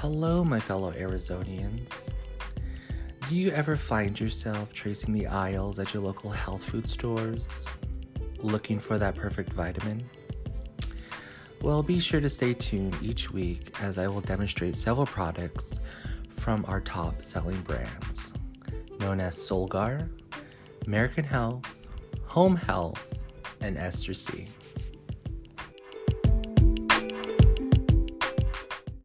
Hello, my fellow Arizonians. Do you ever find yourself tracing the aisles at your local health food stores, looking for that perfect vitamin? Well, be sure to stay tuned each week as I will demonstrate several products from our top selling brands, known as Solgar, American Health, Home Health, and Ester C.